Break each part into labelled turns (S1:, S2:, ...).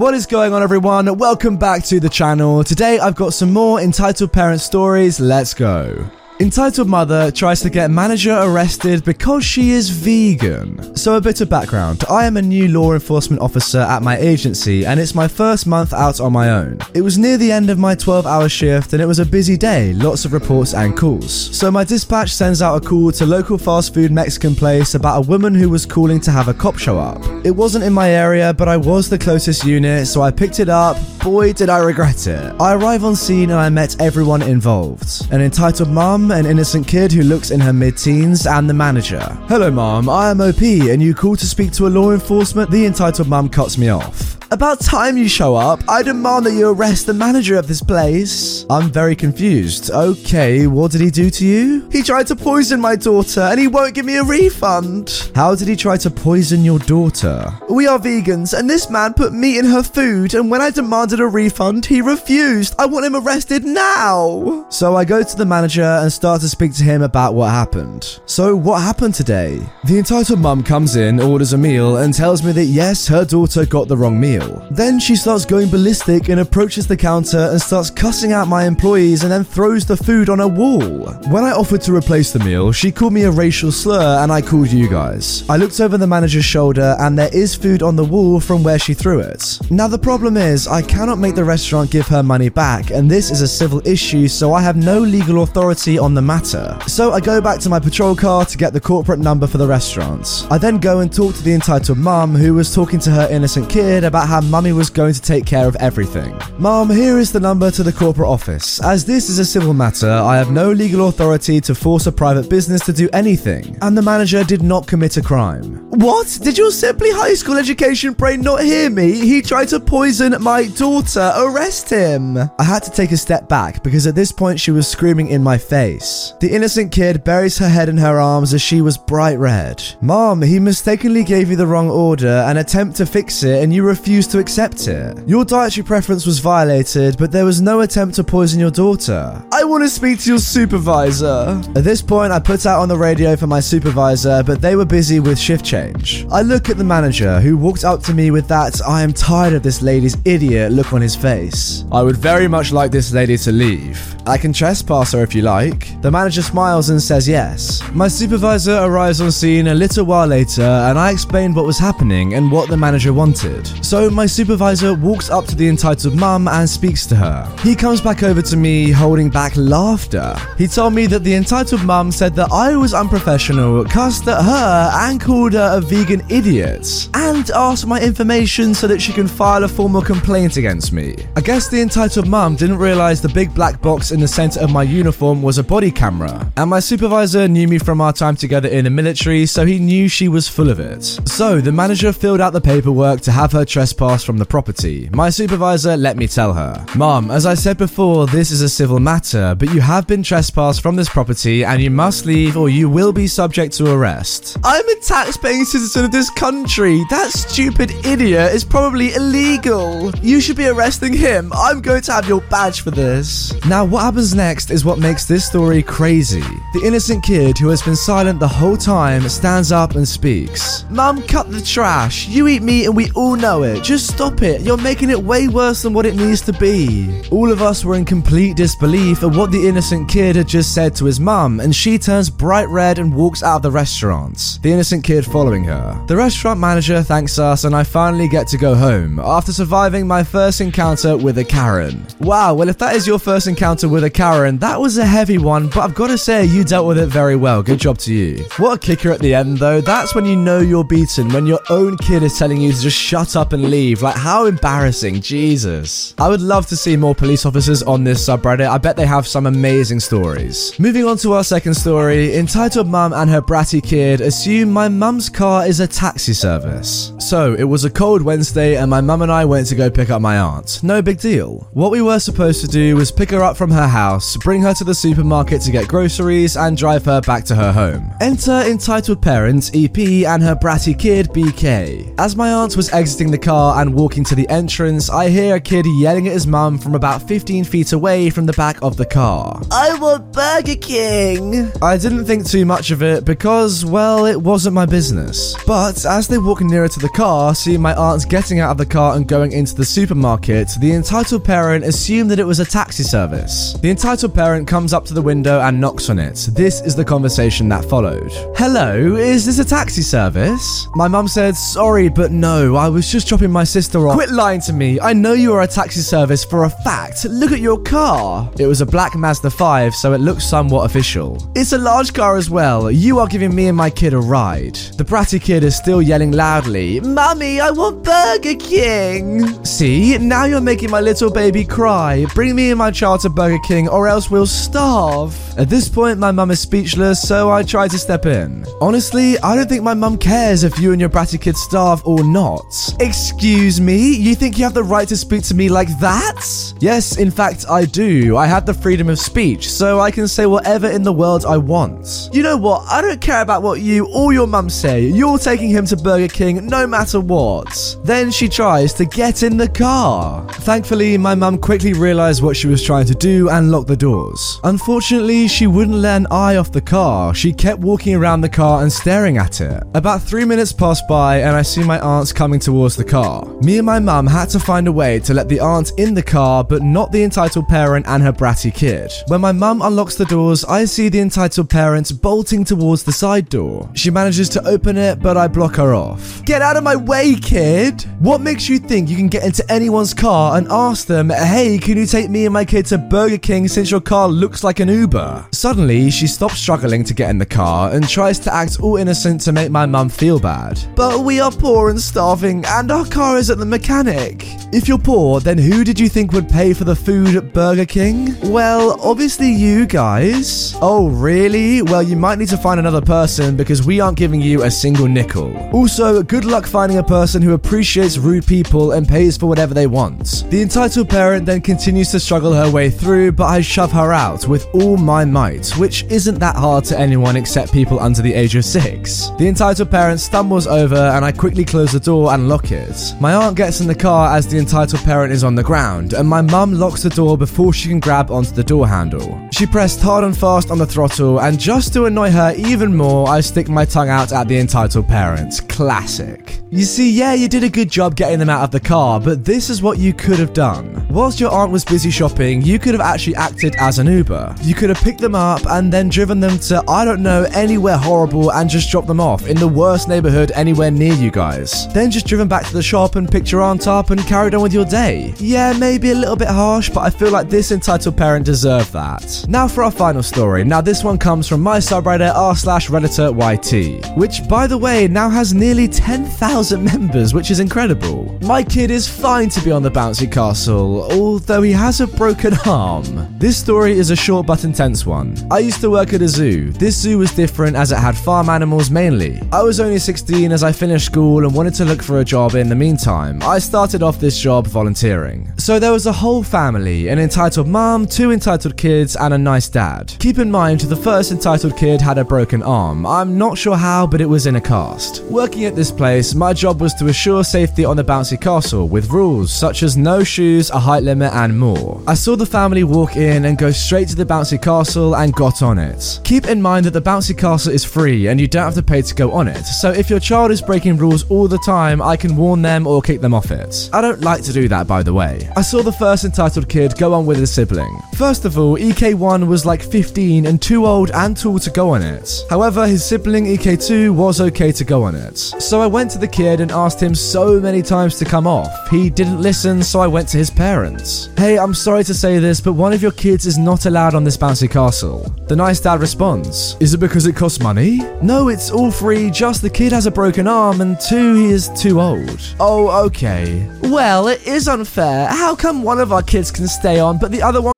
S1: What is going on, everyone? Welcome back to the channel. Today I've got some more entitled parent stories. Let's go. Entitled mother tries to get manager arrested because she is vegan. So, a bit of background I am a new law enforcement officer at my agency, and it's my first month out on my own. It was near the end of my 12 hour shift, and it was a busy day, lots of reports and calls. So, my dispatch sends out a call to local fast food Mexican place about a woman who was calling to have a cop show up. It wasn't in my area, but I was the closest unit, so I picked it up. Boy, did I regret it. I arrive on scene and I met everyone involved an entitled mum, an innocent kid who looks in her mid teens, and the manager. Hello, mom, I am OP, and you call to speak to a law enforcement? The entitled mum cuts me off. About time you show up. I demand that you arrest the manager of this place. I'm very confused. Okay, what did he do to you? He tried to poison my daughter and he won't give me a refund. How did he try to poison your daughter? We are vegans and this man put meat in her food and when I demanded a refund, he refused. I want him arrested now. So I go to the manager and start to speak to him about what happened. So what happened today? The entitled mum comes in, orders a meal and tells me that yes, her daughter got the wrong meal. Then she starts going ballistic and approaches the counter and starts cussing out my employees and then throws the food on a wall. When I offered to replace the meal, she called me a racial slur and I called you guys. I looked over the manager's shoulder and there is food on the wall from where she threw it. Now the problem is, I cannot make the restaurant give her money back and this is a civil issue so I have no legal authority on the matter. So I go back to my patrol car to get the corporate number for the restaurant. I then go and talk to the entitled mum who was talking to her innocent kid about how mummy was going to take care of everything. Mum, here is the number to the corporate office. As this is a civil matter, I have no legal authority to force a private business to do anything, and the manager did not commit a crime. What? Did your simply high school education brain not hear me? He tried to poison my daughter. Arrest him. I had to take a step back because at this point she was screaming in my face. The innocent kid buries her head in her arms as she was bright red. Mom, he mistakenly gave you the wrong order an attempt to fix it and you refused to accept it. Your dietary preference was violated, but there was no attempt to poison your daughter. I want to speak to your supervisor. At this point, I put out on the radio for my supervisor, but they were busy with shift change. I look at the manager, who walked up to me with that I am tired of this lady's idiot look on his face. I would very much like this lady to leave. I can trespass her if you like. The manager smiles and says yes. My supervisor arrives on scene a little while later, and I explained what was happening and what the manager wanted. So my supervisor walks up to the entitled mum and speaks to her. He comes back over to me holding back laughter. He told me that the entitled mum said that I was unprofessional, cussed at her, and called her a vegan idiot, and asked my information so that she can file a formal complaint against me. I guess the entitled mum didn't realize the big black box in the center of my uniform was a body camera, and my supervisor knew me from our time together in the military, so he knew she was full of it. So the manager filled out the paperwork to have her trespass from the property. My supervisor let me tell her, Mom, as I said before, this is a civil matter, but you have been trespassed from this property and you must leave or you will be subject to arrest. I'm a tax-paying citizen of this country. That stupid idiot is probably illegal. You should be arresting him. I'm going to have your badge for this. Now, what happens next is what makes this story crazy. The innocent kid who has been silent the whole time stands up and speaks. Mum, cut the trash. You eat meat and we all know it. Just stop it. You're making it way worse than what it needs to be. All of us were in complete disbelief at what the innocent kid had just said to his mum, and she turns bright red and walks out of the restaurant, the innocent kid following her. The restaurant manager thanks us, and I finally get to go home after surviving my first encounter with a Karen. Wow, well, if that is your first encounter with a Karen, that was a heavy one, but I've got to say, you dealt with it very well. Good job to you. What a kicker at the end, though. That's when you know you're beaten, when your own kid is telling you to just shut up and leave. Like, how embarrassing. Jesus. I would love to see more police officers on this subreddit. I bet they have some amazing stories. Moving on to our second story, entitled Mum and Her Bratty Kid Assume My Mum's Car is a Taxi Service. So, it was a cold Wednesday, and my mum and I went to go pick up my aunt. No big deal. What we were supposed to do was pick her up from her house, bring her to the supermarket to get groceries, and drive her back to her home. Enter entitled parents EP and her bratty kid BK. As my aunt was exiting the car and walking to the entrance, I hear a kid yelling at his mum from about 15 feet away from the back of the car. I want Burger King! I didn't think too much of it because, well, it wasn't my business. But as they walk nearer to the car, seeing my aunt getting out of the car and going into the supermarket, the entitled parent assumed that it was a taxi service. The entitled parent comes up to the window and knocks on it. This is the conversation that followed. Hello, is this a taxi service? My mum said, Sorry, but no, I was just dropping my sister off. Quit lying to me. I know you are a taxi service for a fact. Look at your car. It was a black Mazda 5, so it looks somewhat official. It's a large car as well. You are giving me and my kid a ride. The bratty kid is still yelling loudly, Mummy, I want Burger King. See, now you're making my little baby cry. Bring me and my child to Burger King or else we'll starve. At this point, my mum is speechless, so I try to step in. Honestly, I don't think my mum cares if you and your bratty kid starve or not. Excuse me? You think you have the right to speak to me like that? Yes, in fact, I do. I have the freedom of speech, so I can say whatever in the world I want. You know what? I don't care about what you or your mum say. You're taking him to Burger King no matter what. Then she tries to get in the car. Thankfully, my mum quickly realized what she was trying to do and locked the doors. Unfortunately, she wouldn't let an eye off the car. She kept walking around the car and staring at it. About three minutes passed by, and I see my aunts coming towards the car. Me and my mum had to find a way to let the aunt in the car, but not the entitled parent and her bratty kid. When my mum unlocks the doors, I see the entitled parent bolting towards the side door. She manages to open it, but I block her off. Get out of my way, kid! What makes you think you can get into anyone's car and ask them, hey, can you take me and my kid to Burger King since your car looks like an Uber? Suddenly, she stops struggling to get in the car and tries to act all innocent to make my mum feel bad. But we are poor and starving, and our car is at the mechanic. If you're poor, then who did you think would pay for the food at Burger King? Well, obviously you guys. Oh, really? Well, you might need to find another person because we aren't giving you a single nickel. Also, good luck finding a person who appreciates rude people and pays for whatever they want. The entitled parent then continues to struggle her way through, but I shove her out with all my might, which isn't that hard to anyone except people under the age of six. The entitled parent stumbles over and I quickly close the door and lock it. My aunt gets in the car as the entitled parent is on the ground, and my mum locks the door before she can grab onto the door handle. She pressed hard and fast on the throttle, and just to annoy her even more, I stick my tongue out at the entitled parent. Classic. You see, yeah, you did a good job getting them out of the car, but this is what you could have done. Whilst your aunt was busy shopping, you could have actually acted as an Uber. You could have picked them up and then driven them to, I don't know, anywhere horrible and just dropped them off in the worst neighborhood anywhere near you guys. Then just driven back to the shop and picked your aunt up and carried on with your day. Yeah, maybe a little bit harsh, but I feel like this entitled parent deserved that. Now for our final story. Now this one comes from my subreddit r slash redditor yt, which by the way now has nearly 10,000 members, which is incredible. My kid is fine to be on the bouncy castle, although he has a broken arm. This story is a short but intense one. I used to work at a zoo. This zoo was different as it had farm animals mainly. I was only 16 as I finished school and wanted to look for a job in the meantime. I started off this job volunteering. So there was a whole family, an entitled mom, two entitled kids, and a nice dad. Keep in mind, the first entitled kid had a broken arm. I'm not sure how, but it was in a cast. Working at this place, my job was to assure safety on the bouncy castle with rules such as no shoes, a height limit, and more. I saw the family walk in and go straight to the bouncy castle and got on it. Keep in mind that the bouncy castle is free and you don't have to pay to go on it, so if your child is breaking rules all the time, I can warn them or kick them off it. I don't like to do that, by the way. I saw the first entitled kid go on with his sibling. First of all, EK1 was like 15 and too old and tall to go on it. However, his sibling EK2 was okay to go on it. So I went to the kid and asked him so many times to come off. He didn't listen, so I went to his parents. Hey, I'm sorry to say this, but one of your kids is not allowed on this bouncy castle. The nice dad responds, Is it because it costs money? No, it's all free, just the kid has a broken arm, and two, he is too old. Oh, okay. Well, it is unfair. How come one of our kids can stay on, but the other one?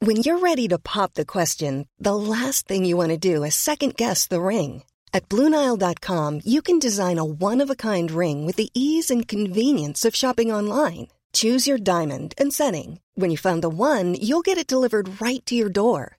S2: When you're ready to pop the question, the last thing you want to do is second guess the ring. At Bluenile.com, you can design a one of a kind ring with the ease and convenience of shopping online. Choose your diamond and setting. When you find the one, you'll get it delivered right to your door.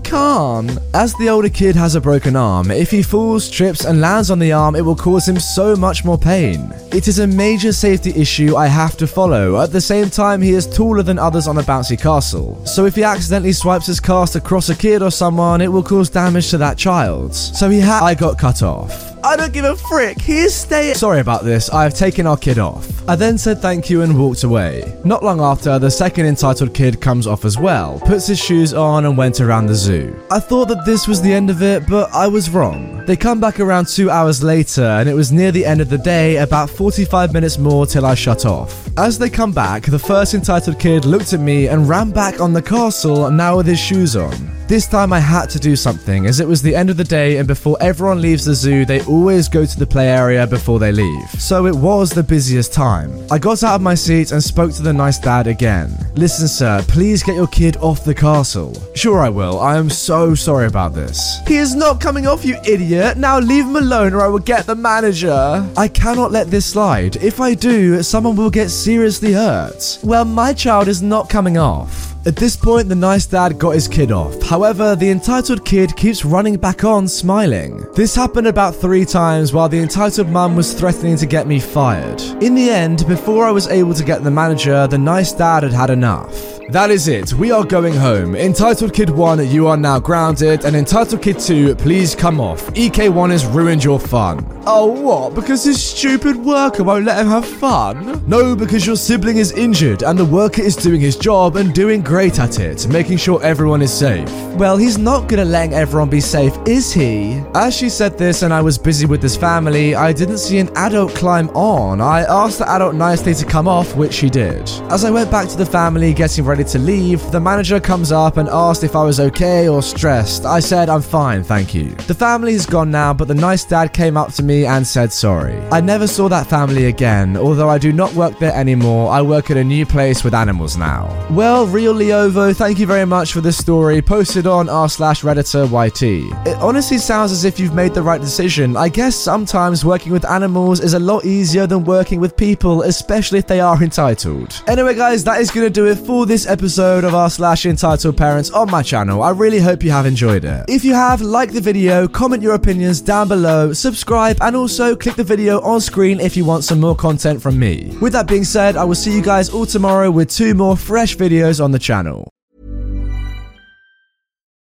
S1: Calm. As the older kid has a broken arm, if he falls, trips, and lands on the arm, it will cause him so much more pain. It is a major safety issue I have to follow. At the same time, he is taller than others on a bouncy castle. So if he accidentally swipes his cast across a kid or someone, it will cause damage to that child. So he had. I got cut off. I don't give a frick. He is staying. Sorry about this. I have taken our kid off. I then said thank you and walked away. Not long after, the second entitled kid comes off as well, puts his shoes on, and went around the zoo. I thought that this was the end of it, but I was wrong. They come back around two hours later, and it was near the end of the day, about 45 minutes more till I shut off. As they come back, the first entitled kid looked at me and ran back on the castle, now with his shoes on. This time I had to do something, as it was the end of the day, and before everyone leaves the zoo, they always go to the play area before they leave. So it was the busiest time. I got out of my seat and spoke to the nice dad again. Listen, sir, please get your kid off the castle. Sure, I will. I am so sorry about this. He is not coming off, you idiot. Now leave him alone or I will get the manager. I cannot let this slide. If I do, someone will get seriously hurt. Well, my child is not coming off. At this point, the nice dad got his kid off. However, the entitled kid keeps running back on, smiling. This happened about three times while the entitled mum was threatening to get me fired. In the end, before I was able to get the manager, the nice dad had had enough. That is it. We are going home. Entitled Kid 1, you are now grounded, and Entitled Kid 2, please come off. EK1 has ruined your fun. Oh, what? Because his stupid worker won't let him have fun? No, because your sibling is injured, and the worker is doing his job and doing great at it, making sure everyone is safe. Well, he's not gonna letting everyone be safe, is he? As she said this and I was busy with this family, I didn't see an adult climb on. I asked the adult nicely to come off, which she did. As I went back to the family getting ready to leave, the manager comes up and asked if I was okay or stressed. I said, I'm fine, thank you. The family is gone now, but the nice dad came up to me and said sorry. I never saw that family again, although I do not work there anymore. I work at a new place with animals now. Well, Real Leovo, thank you very much for this story posted on r slash redditor YT. It honestly sounds as if you've made the right decision. I guess sometimes working with animals is a lot easier than working with people, especially if they are entitled. Anyway, guys, that is to do it for this episode of r slash entitled parents on my channel. I really hope you have enjoyed it. If you have, like the video, comment your opinions down below, subscribe, and also click the video on screen if you want some more content from me. With that being said, I will see you guys all tomorrow with two more fresh videos on the channel.